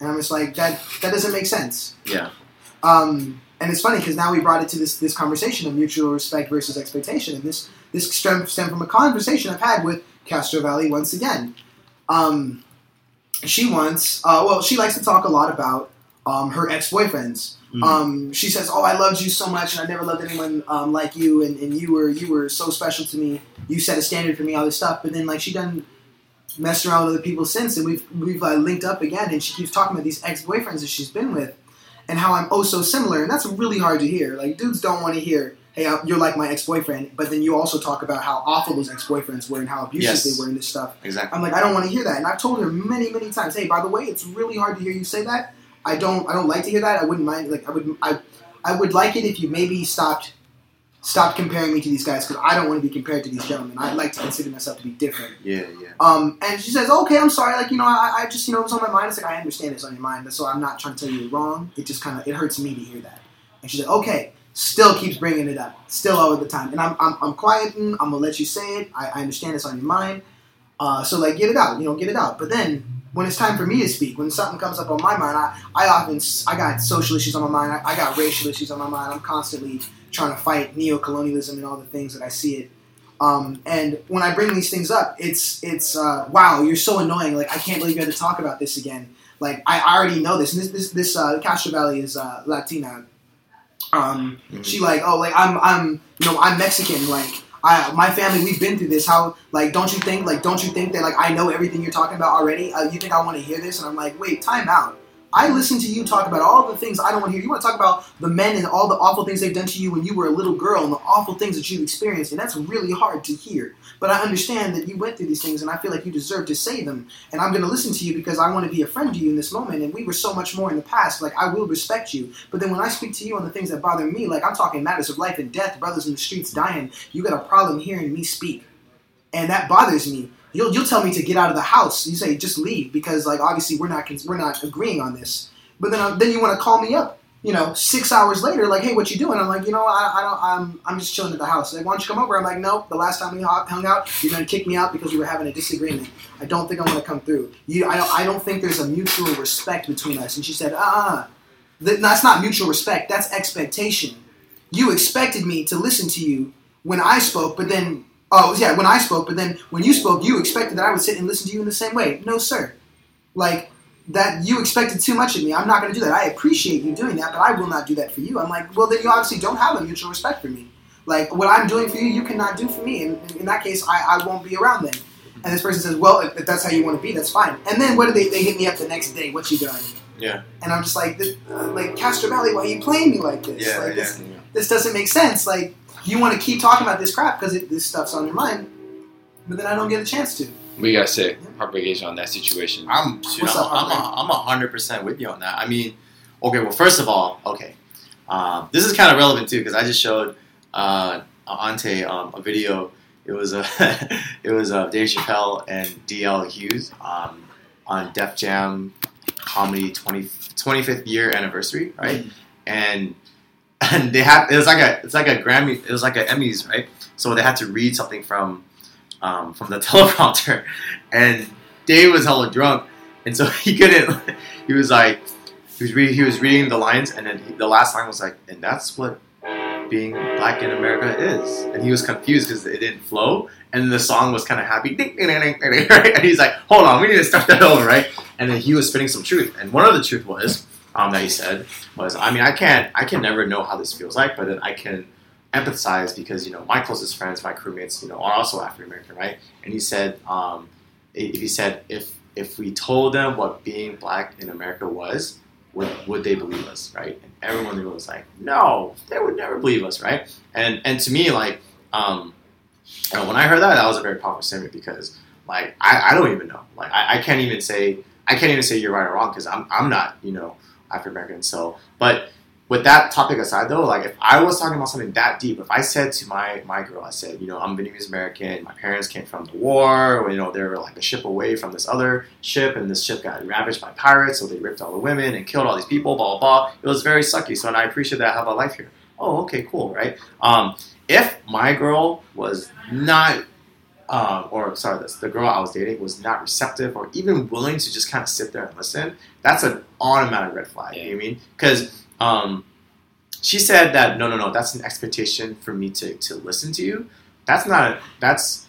And I'm just like that. That doesn't make sense. Yeah. Um, and it's funny because now we brought it to this this conversation of mutual respect versus expectation, and this this stem stemmed from a conversation I've had with Castro Valley once again. Um, she wants, uh, well, she likes to talk a lot about um, her ex boyfriends. Mhm. Um, she says, "Oh, I loved you so much, and I never loved anyone um, like you, and, and you were you were so special to me. You set a standard for me, all this stuff." But then, like, she done messed around with other people since, and we've we've uh, linked up again, and she keeps talking about these ex boyfriends that she's been with, and how I'm oh so similar, and that's really hard to hear. Like, dudes don't want to hear. Hey, uh, you're like my ex-boyfriend, but then you also talk about how awful those ex-boyfriends were and how abusive Yes. they were and this stuff. Exactly. I'm like, I don't want to hear that, and I've told her many, many times. Hey, by the way, it's really hard to hear you say that. I don't, I don't like to hear that. I wouldn't mind. Like, I would, I, I would like it if you maybe stopped, stopped comparing me to these guys because I don't want to be compared to these gentlemen. I'd like to consider myself to be different. Yeah, yeah. Um, and she says, okay, I'm sorry. Like, you know, I, I just, you know, it was on my mind. It's like, I understand it's on your mind, but so I'm not trying to tell you you're wrong. It just kind of, it hurts me to hear that. And she said, okay. Still keeps bringing it up, still all the time. And I'm, I'm, I'm quieting. I'm gonna let you say it. I, I understand it's on your mind. Uh, so like, get it out. You know, get it out. But then when it's time for me to speak, when something comes up on my mind, I, I often, I got social issues on my mind. I, I got racial issues on my mind. I'm constantly trying to fight neo-colonialism and all the things that I see it. Um, and when I bring these things up, it's it's uh, wow, you're so annoying. Like I can't believe you had to talk about this again. Like I already know this. And this this this uh, Castro Valley is uh, Latina. Um, Mhm. She like oh like I'm I'm you know I'm Mexican like. I, my family, we've been through this. How, like, don't you think, like, don't you think that, like, I know everything you're talking about already? Uh, you think I want to hear this? And I'm like, wait, time out. I listen to you talk about all the things I don't want to hear. You want to talk about the men and all the awful things they've done to you when you were a little girl and the awful things that you've experienced, and that's really hard to hear. But I understand that you went through these things, and I feel like you deserve to say them. And I'm going to listen to you because I want to be a friend to you in this moment. And we were so much more in the past. Like I will respect you. But then when I speak to you on the things that bother me, like I'm talking matters of life and death, brothers in the streets dying, you got a problem hearing me speak, and that bothers me. You'll you'll tell me to get out of the house. You say just leave because like obviously we're not we're not agreeing on this. But then uh, then you want to call me up. You know, six hours later, like, hey, what you doing? I'm like, you know, I, I don't, I'm, I'm just chilling at the house. Like, why don't you come over? I'm like, nope. The last time we hung out, you're gonna kick me out because we were having a disagreement. I don't think I'm gonna come through. You, I don't, I don't think there's a mutual respect between us. And she said, uh, uh Th- that's not mutual respect. That's expectation. You expected me to listen to you when I spoke, but then, oh yeah, when I spoke, but then when you spoke, you expected that I would sit and listen to you in the same way. No, sir. Like that, you expected too much of me. I'm not going to do that. I appreciate you doing that, but I will not do that for you. I'm like, well, then you obviously don't have a mutual respect for me. Like what I'm doing for you, you cannot do for me. And in that case, I, I won't be around then. And this person says, well, if, if that's how you want to be, that's fine. And then what do they? They hit me up the next day. What you doing? Yeah. And I'm just like, this, uh, like Castro Valley, why are you playing me like this? Yeah, like, yeah. This, this doesn't make sense. Like you want to keep talking about this crap because this stuff's on your mind, but then I don't get a chance to. We gotta say heartbreak Asian on that situation. I'm, shoot, What's I'm, up, I'm, a, I'm a hundred percent with you on that. I mean, okay. Well, first of all, okay, um, this is kind of relevant too because I just showed uh, Ante um, a video. It was a, it was uh, Dave Chappelle and DL Hughley um, on Def Jam Comedy 20, 25th year anniversary, right? And and they had it was like a it's like a Grammy it was like a Emmys, right? So they had to read something from um, from the teleprompter, and Dave was hella drunk, and so he couldn't. He was like, he was reading, he was reading the lines, and then he, the last line was like, and that's what being black in America is. And he was confused because it didn't flow, and the song was kind of happy? And he's like, hold on, we need to start that over, right? And then he was spitting some truth, and one of the truth was um, that he said was, I mean, I can't, I can never know how this feels like, but then I can empathize because you know my closest friends, my crewmates, you know, are also African American, right? And he said, um, if he said if if we told them what being black in America was, would would they believe us, right? And everyone was like, no, they would never believe us, right? And and to me, like, um, you know, when I heard that, that was a very powerful statement because, like, I, I don't even know, like, I, I can't even say I can't even say you're right or wrong because I'm I'm not, you know, African American. So, but with that topic aside though, like if I was talking about something that deep, if I said to my my girl, I said, you know, I'm Vietnamese American, my parents came from the war, or, you know, they were like a ship away from this other ship, and this ship got ravaged by pirates, so they ripped all the women and killed all these people, blah blah blah. It was very sucky. So and I appreciate that I have a life here. Oh, okay, cool, right? Um, if my girl was not um, or sorry, this the girl I was dating was not receptive or even willing to just kind of sit there and listen, that's an automatic red flag. You know what I mean? Because um, she said that no, no, no, that's an expectation for me to, to listen to you. That's not a, that's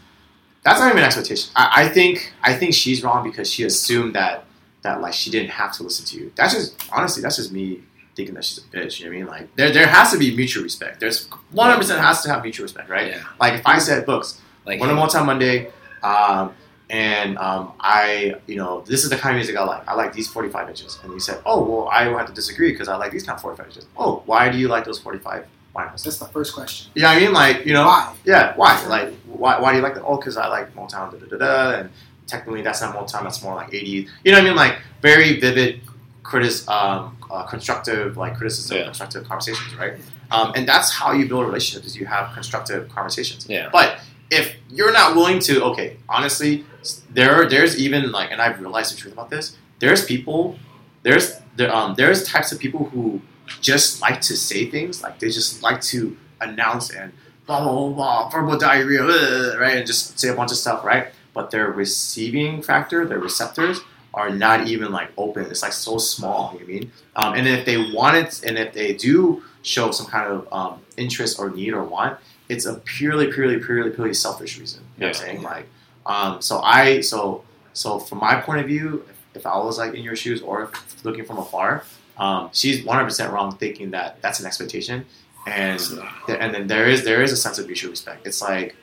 that's not even an expectation. I, I think I think she's wrong because she assumed that that like she didn't have to listen to you. That's just honestly, that's just me thinking that she's a bitch. You know what I mean? Like there there has to be mutual respect. There's one hundred percent has to have mutual respect, right? Yeah. Like if I said books, Like one more time Monday, um, and um, I, you know, this is the kind of music I like. I like these 45 inches. And you said, oh, well, I have to disagree because I like these kind of 45 inches. Oh, why do you like those 45 vinyls? That's the first question. You know I mean? Like, you know, Why? yeah, why? Like, why, why do you like that? Oh, because I like Motown, da da da da. And technically, that's not Motown, that's more like 80s. You know what I mean? Like, very vivid, critis- um, uh, constructive, like criticism, Yeah. constructive conversations, right? Um, and that's how you build relationships is you have constructive conversations. Yeah. But if you're not willing to, okay, honestly, there are, there's even like, and I've realized the truth about this. There's people, there's there um there's types of people who just like to say things like they just like to announce and blah blah blah, blah verbal diarrhea, uh, right, and just say a bunch of stuff, right. But their receiving factor, their receptors, are not even like open. It's like so small. You know I mean? Um, and if they want it, and if they do show some kind of um, interest or need or want, it's a purely, purely, purely, purely selfish reason. You know what I'm saying? Like, um, so I, so, so from my point of view, if, if I was like in your shoes or if looking from afar, um, she's 100% wrong thinking that that's an expectation. And, and then there is, there is a sense of mutual respect. It's like,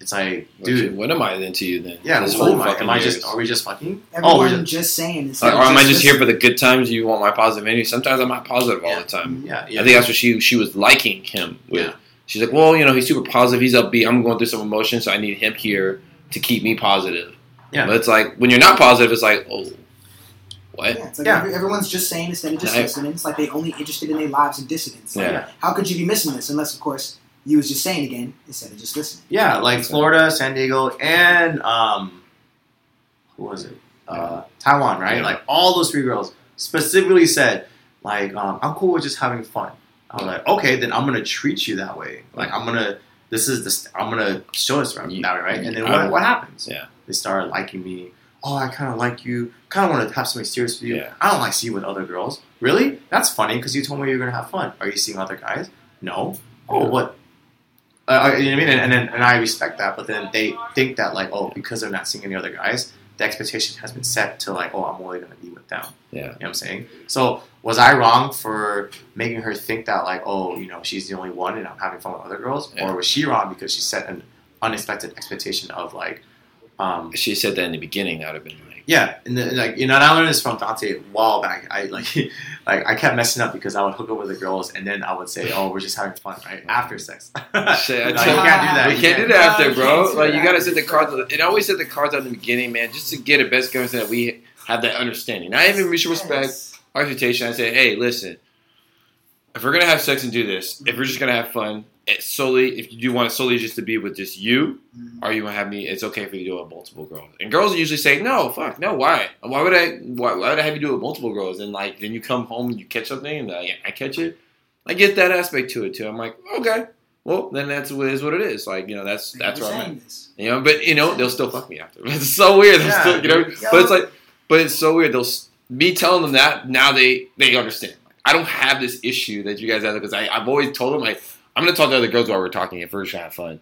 it's like, dude, what am I then to you then? yeah, This what am I? Am I just, are we just fucking? Everyone oh, we're just, just, saying Or, instead or of am I just here for the good times? You want my positive energy? Sometimes I'm not positive all the time. yeah, yeah. I think that's what she she was liking him with. Yeah. She's like, well, you know, he's super positive. He's upbeat. I'm going through some emotion, so I need him here to keep me positive. Yeah. But it's like when you're not positive, it's like, oh, what? Yeah, it's like Yeah. every- everyone's just saying instead of just I- listening. It's like they only interested in their lives and dissidents. Like, Yeah. How could you be missing this unless, of course, you was just saying again instead of just listening? Yeah, like Florida, San Diego, and um, who was it? Uh, Taiwan, right? Yeah. Like all those three girls specifically said, like, um, I'm cool with just having fun. I was like, okay, then I'm gonna treat you that way. Like, I'm gonna, this is the, I'm gonna show us that way, right? And then what, what happens? Yeah. They started liking me. Oh, I kind of like you. Kind of want to have something serious with you. Yeah. I don't like seeing you with other girls. Really? That's funny because you told me you're gonna have fun. Are you seeing other guys? No. Oh, Yeah. what? Uh, you know what I mean? And, and then and I respect that, but then they think that like, oh, because they're not seeing any other guys, the expectation has been set to like, oh, I'm only gonna be with them. Yeah. You know what I'm saying? So was I wrong for making her think that like, oh, you know, she's the only one and I'm having fun with other girls, Yeah. or was she wrong because she set an unexpected expectation of like, um, she said that in the beginning, that would have been yeah, and then, like you know, and I learned this from Dante a while back. I like, like I kept messing up because I would hook up with the girls, and then I would say, "Oh, we're just having fun, right?" After sex. Shit, Like, you can't do that. we can't do that after, bro. can't Like you gotta set the cards. It always set the cards out in the beginning, man, just to get a best guarantee that we have that understanding. Not even mutual respect, Yes. our expectation. I say, hey, listen, if we're gonna have sex and do this, if we're just gonna have fun, it's solely if you do want it solely just to be with just you, Mhm. or you want to have me, it's okay for you to do it with multiple girls. And girls usually say, no, fuck, no, why? Why would I? Why, why would I have you do it with multiple girls? And like, then you come home and you catch something, and uh, I catch it. I get that aspect to it too. I'm like, okay, well, then that's what is what it is. Like, you know, that's that's where I'm at. saying this. You know, but you know, they'll still fuck me after. It's so weird. Yeah, still, you know, dude. but it's like, but it's so weird. They'll me telling them that now they they understand. I don't have this issue that you guys have because I I've always told them like I'm gonna talk to other girls while we're talking if we're just gonna have fun,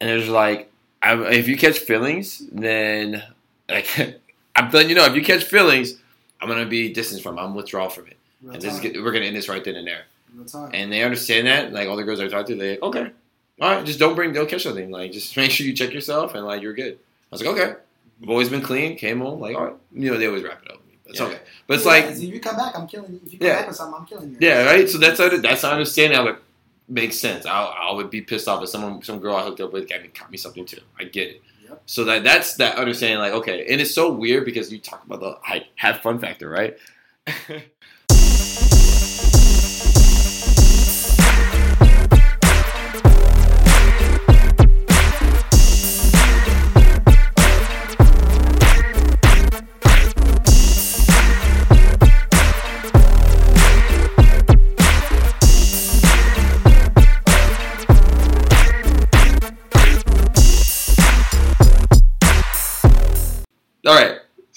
and it's like I, if you catch feelings, then like I'm letting you know if you catch feelings, I'm gonna be distance from. it. I'm withdraw from it, Real and this is we're gonna end this right then and there. And they understand that. Like all the girls I talk to, they like okay, all right, just don't bring, don't catch nothing. Like just make sure you check yourself and like you're good. I was like, okay. I've always been clean. Came home like, all right. You know, they always wrap it up with. It's Yeah. okay. But it's Yeah, like, if you come back, I'm killing you. If you come Yeah. back with something, I'm killing you. yeah, right. So that's how that's how I understand how it makes sense. I I would be pissed off if someone some girl I hooked up with got me caught me something too. I get it. Yep. So that that's that understanding. Like okay, and it's so weird because you talk about the like, have fun factor, right?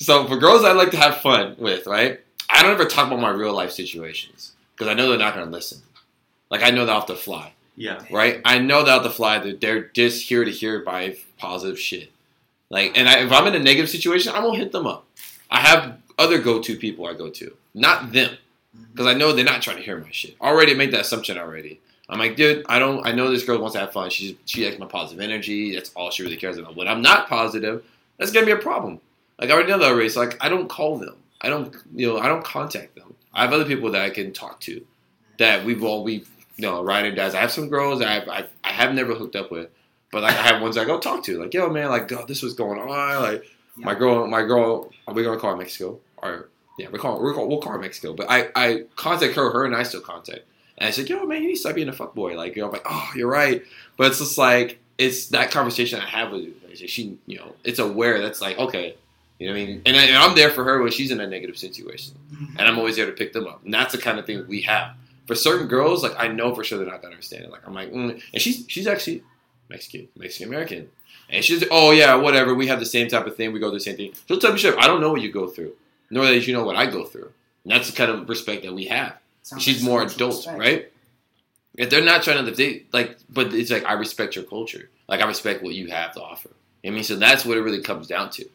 So for girls I like to have fun with, right? I don't ever talk about my real life situations because I know they're not going to listen. Like I know they're off the fly, Yeah. right? I know they're off the fly that they're just here to hear my positive shit. Like, and I, if I'm in a negative situation, I won't hit them up. I have other go-to people I go to, not them, mm-hmm. because I know they're not trying to hear my shit. Already made that assumption already. I'm like, dude, I don't. I know this girl wants to have fun. She's she likes my positive energy. That's all she really cares about. When I'm not positive, that's gonna be a problem. Like I already know that already. So like, I don't call them. I don't, you know, I don't contact them. I have other people that I can talk to. That we've all we've you know, ride or dies. I have some girls I I, I have never hooked up with, but like I have ones I go talk to. Like, yo, man, like, God, this was going on. Like, my girl, my girl, are we gonna call her Mexico? Or yeah, we call, we're call we'll call her Mexico. But I I contact her, her and I still contact. And I said, yo, man, you need to stop being a fuckboy. Like, you know, I'm like, oh, you're right. But it's just like it's that conversation I have with you. Like, she, you know, it's aware. That's like, okay, you know what I mean. And, I, and I'm there for her when she's in a negative situation, Mhm. and I'm always there to pick them up. And that's the kind of thing we have. For certain girls, like I know for sure they're not gonna understand it. Like I'm like, mm. and she's she's actually Mexican, Mexican American. And she's, oh yeah, whatever. We have the same type of thing. We go through the same thing. She'll tell me, shit. I don't know what you go through, nor that you know what I go through. And that's the kind of respect that we have. Sounds She's more adult, respect. right? If they're not trying to, they like, but it's like I respect your culture. Like I respect what you have to offer. I mean, so that's what it really comes down to.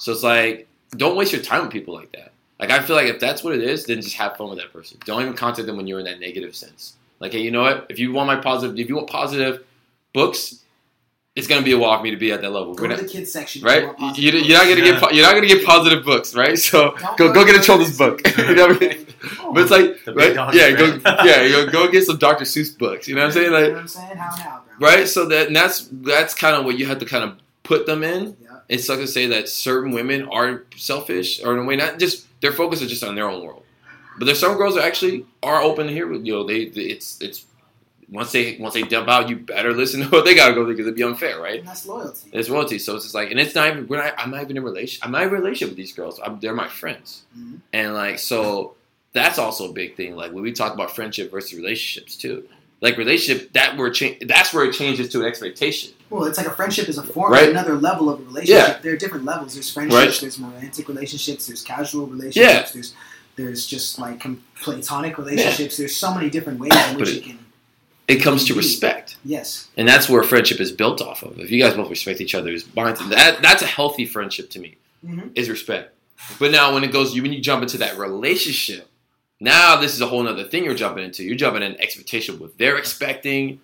So it's like, don't waste your time with people like that. Like I feel like if that's what it is, then just have fun with that person. Don't even contact them when you're in that negative sense. Like, hey, you know what? If you want my positive, if you want positive books, it's gonna be a while for me to be at that level. Go We're to the kids section. right? You want you, you're not gonna Yeah. get you're not gonna get positive books, right? So Don't go go get a children's book. you know what I mean? Oh, But it's like, right? big dogs, Yeah, go, yeah, go, go get some Dr. Seuss books. You know what I'm saying? you know what I'm saying? How now, bro? right? So that and that's that's kind of what you have to kind of put them in. Yeah. It's like to say that certain women are selfish, or in a way, not just their focus is just on their own world. But there's some girls that actually are open to hear with you know they it's it's once they once they dump out, you better listen to what they gotta go through because it'd be unfair, right? And that's loyalty. It's loyalty. so it's just like, and it's not even. We're not, I'm not even in a relation. I'm not in a relationship with these girls. I'm, they're my friends, Mhm. and like so, that's also a big thing. Like when we talk about friendship versus relationships too. Like relationship, that where cha- that's where it changes to an expectation. Well, it's like a friendship is a form, Right. another level of a relationship. Yeah. There are different levels. There's friendships, Right. there's romantic relationships, there's casual Yeah. relationships, there's there's just like platonic relationships. There's so many different ways in which it- you can. It comes to respect, Yes. and that's where friendship is built off of. If you guys both respect each other's bonds, that that's a healthy friendship to me. Mhm. Is respect. But now when it goes, you when you jump into that relationship, now this is a whole other thing you're jumping into. You're jumping in expectation what they're expecting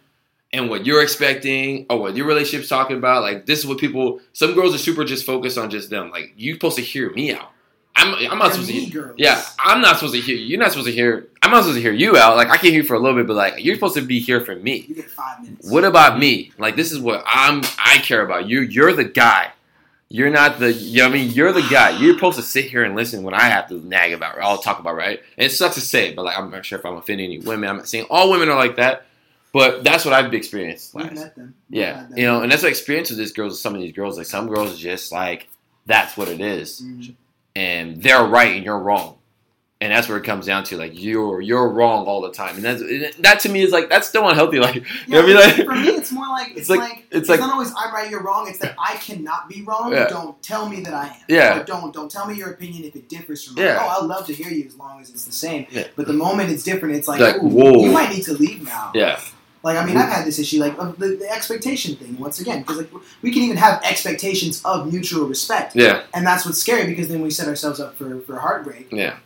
and what you're expecting or what your relationship's talking about. Like this is what people some girls are super just focused on just them. Like you're supposed to hear me out. I'm I'm not They're supposed to hear girls. Yeah, I'm not supposed to hear you're not supposed to hear I'm not supposed to hear you out. Like I can hear you for a little bit, but like you're supposed to be here for me. You get five minutes. What about me? Like this is what I'm I care about. You you're the guy. You're not the you know what I mean, you're the guy. You're supposed to sit here and listen when I have to nag about I'll talk about, right? And it sucks to say, but like I'm not sure if I'm offending any women. I'm not saying all women are like that. But that's what I've experienced. Last. met them. Yeah. You know, and that's what I experienced with these girls some of these girls. Like some girls just like that's what it is. Mhm. And they're right and you're wrong. And that's where it comes down to like you're you're wrong all the time. And that's that to me is like that's still unhealthy. Like you know I mean? Like, for me, it's more like it's, It's like- like, it's it's, like- not always I'm right, you're wrong. It's that I cannot be wrong. Yeah. Don't tell me that I am. Yeah. Or don't don't tell me your opinion if it differs from Yeah. mine. Oh, I'd love to hear you as long as it's the same. Yeah. But the moment it's different, it's like, Like, ooh, whoa. you might need to leave now. yeah. Like I mean, I've had this issue, like of the, the expectation thing once again, because like we can even have expectations of mutual respect, Yeah. and that's what's scary because then we set ourselves up for for heartbreak. Yeah.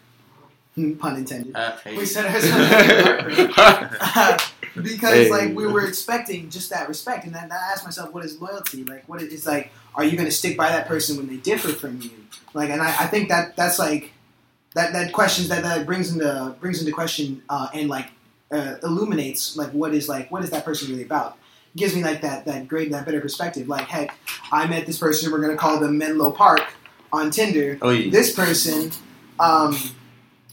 Hmm, Pun intended. Uh, We set ourselves up for heartbreak. because Hey. like we were expecting just that respect, and then I asked myself, what is loyalty? Like, what is like? Are you going to stick by that person when they differ from you? Like, and I, I think that that's like that that questions that that brings into brings into question uh, and like uh, illuminates like what is like what is that person really about? Gives me like that that great that better perspective. Like, heck, I met this person. We're going to call them Menlo Park on Tinder Oh, yeah. this person um,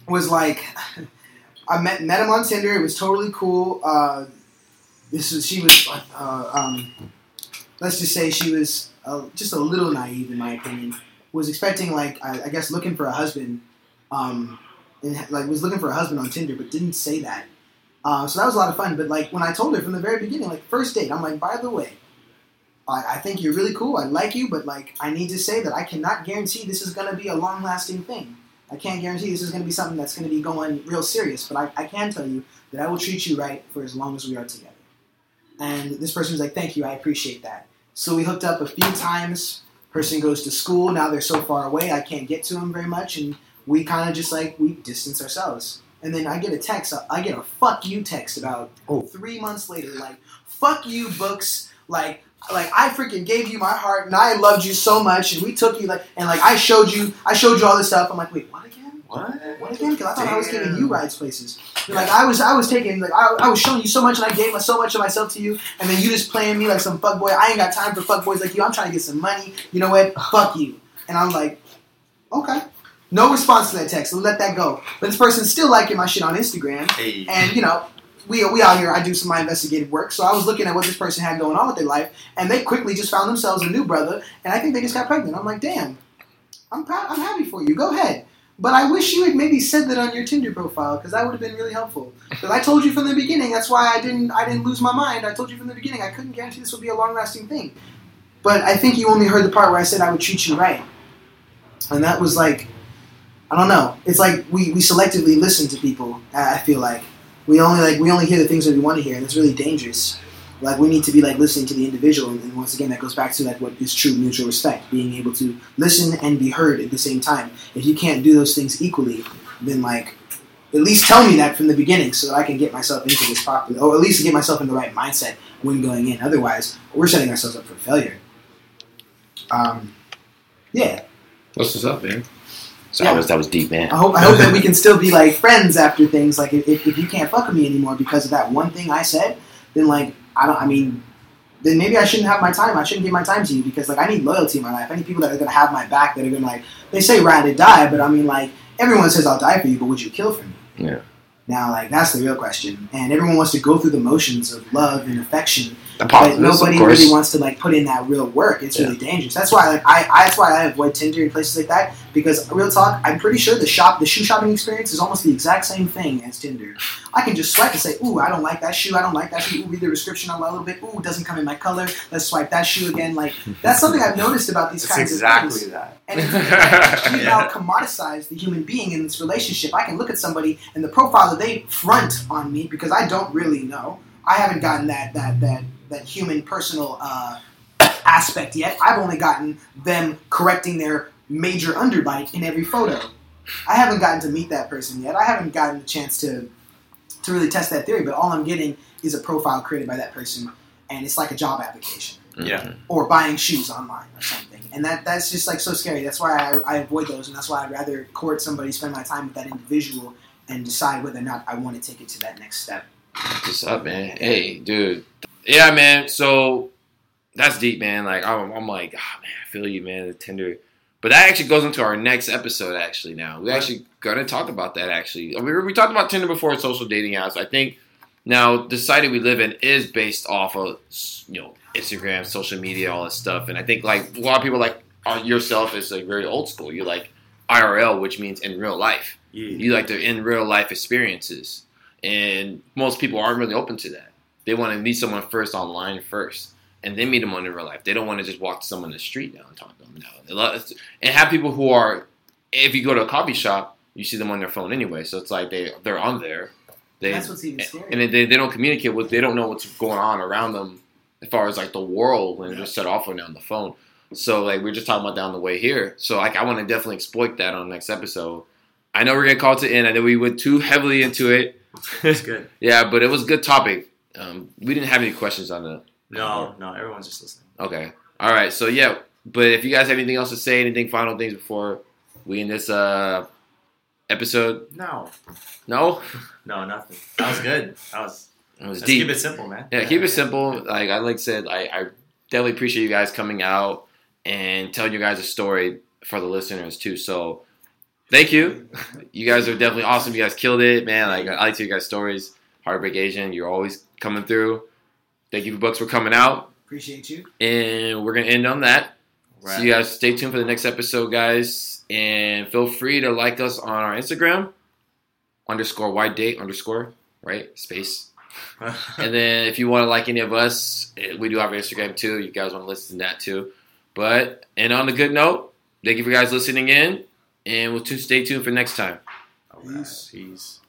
was like I met met him on Tinder. It was totally cool. Uh, this was she was uh, um, let's just say she was uh, just a little naive in my opinion. Was expecting like I, I guess looking for a husband, um, and like was looking for a husband on Tinder, but didn't say that. Uh, so that was a lot of fun. But like when I told her from the very beginning, like first date, I'm like, by the way, I, I think you're really cool. I like you, but like I need to say that I cannot guarantee this is going to be a long lasting thing. I can't guarantee this is going to be something that's going to be going real serious. But I, I can tell you that I will treat you right for as long as we are together. And this person was like, "Thank you, I appreciate that." So we hooked up a few times. Person goes to school. Now they're so far away, I can't get to them very much, and we kind of just like we distance ourselves. And then I get a text. I get a "fuck you" text about Oh. three months later, like "fuck you" books. Like, like I freaking gave you my heart, and I loved you so much, and we took you like, and like I showed you, I showed you all this stuff. I'm like, wait, what again? What? What again? Because I thought I was giving you rides places. Like I was, I was taking, like I, I was showing you so much, and I gave my, so much of myself to you, and then you just playing me like some fuck boy. I ain't got time for fuck boys like you. I'm trying to get some money. You know what? Fuck you. And I'm like, okay. No response to that text. So let that go. But this person's still liking my shit on Instagram, Hey. and you know. We, we out here, I do some of my investigative work. So I was looking at what this person had going on with their life, and they quickly just found themselves a new brother, and I think they just got pregnant. I'm like, damn, I'm proud, I'm happy for you. Go ahead. But I wish you had maybe said that on your Tinder profile because that would have been really helpful. Because I told you from the beginning. That's why I didn't. I didn't lose my mind. I told you from the beginning. I couldn't guarantee this would be a long-lasting thing. But I think you only heard the part where I said I would treat you right, and that was like, I don't know. It's like we, we selectively listen to people. I feel like we only like we only hear the things that we want to hear, and it's really dangerous. Like we need to be like listening to the individual, and, and once again, that goes back to like what is true mutual respect, being able to listen and be heard at the same time. If you can't do those things equally, then like at least tell me that from the beginning, so that I can get myself into this properly, or at least get myself in the right mindset when going in. Otherwise, we're setting ourselves up for failure. Um, yeah, What's this up, man? So Yeah. that was that was deep, man. I hope I hope that we can still be like friends after things. Like if, if, you can't fuck with me anymore because of that one thing I said, then like I don't. I mean, then maybe I shouldn't have my time. I shouldn't give my time to you because like I need loyalty in my life. I need people that are gonna have my back. That are gonna like they say ride or die, but I mean like everyone says I'll die for you, but would you kill for me? Yeah. Now like that's the real question, and everyone wants to go through the motions of love and affection, but nobody really wants to like put in that real work. It's really dangerous. That's why like I, I that's why I avoid Tinder and places like that because real talk, I'm pretty sure the shop the shoe shopping experience is almost the exact same thing as Tinder. I can just swipe and say, ooh, I don't like that shoe. I don't like that shoe. Ooh, read the description on a little bit. Ooh, it doesn't come in my color. Let's swipe that shoe again. Like that's something I've noticed about these It's kinds of exactly that. And it's, we've now commoditize the human being in this relationship. I can look at somebody and the profile that they front on me because I don't really know. I haven't gotten that that that that human personal uh, aspect yet. I've only gotten them correcting their major underbite in every photo. I haven't gotten to meet that person yet. I haven't gotten a chance to to really test that theory. But all I'm getting is a profile created by that person, and it's like a job application Yeah. or buying shoes online or something. And that that's just like so scary. That's why I, I avoid those, and that's why I'd rather court somebody, spend my time with that individual, and decide whether or not I want to take it to that next step. What's up, man? Hey, dude. Yeah, man. So that's deep, man. Like I'm, I'm like, ah, man, I feel you, man. The Tinder, but that actually goes into our next episode. Actually, now we actually gonna talk about that. Actually, we we talked about Tinder before, social dating apps. I think now the society we live in is based off of you know Instagram, social media, all this stuff. And I think like a lot of people like uh, yourself is like very old school. You're like IRL, which means in real life Yeah. you like the in real life experiences and most people aren't really open to that they want to meet someone first online first and then meet them in real life. They don't want to just walk to someone in the street now and talk to them now They love- and have people who are if you go to a coffee shop you see them on their phone anyway so it's like they they're on there. They that's what's even scary. and they, they, they don't communicate with they don't know what's going on around them as far as like the world when they're just set off on on the phone. So like we are just talking about down the way here. So like i want to definitely exploit that on the next episode. I know we're gonna call it to end. I know we went too heavily into it. It's good. yeah but it was a good topic um, we didn't have any questions on it No, no, everyone's just listening. okay all right so yeah but if you guys have anything else to say anything final things before we end this uh episode No, no no, nothing. That was good. That was. it was deep keep it simple, man. Yeah, keep it simple. Like I like said, I, I definitely appreciate you guys coming out and telling you guys a story for the listeners too. So thank you. You guys are definitely awesome. You guys killed it, man. Like I like to hear you guys' stories. Heartbreak Asian, you're always coming through. Thank you for books for coming out. Appreciate you. And we're gonna end on that. Right. So you guys stay tuned for the next episode, guys. And feel free to like us on our Instagram underscore wide date underscore right space. And then if you want to like any of us, eh, we do have our Instagram too. You guys want to listen to that too. But and on a good note, thank you for guys listening in, and we'll t- stay tuned for next time. All right. Peace.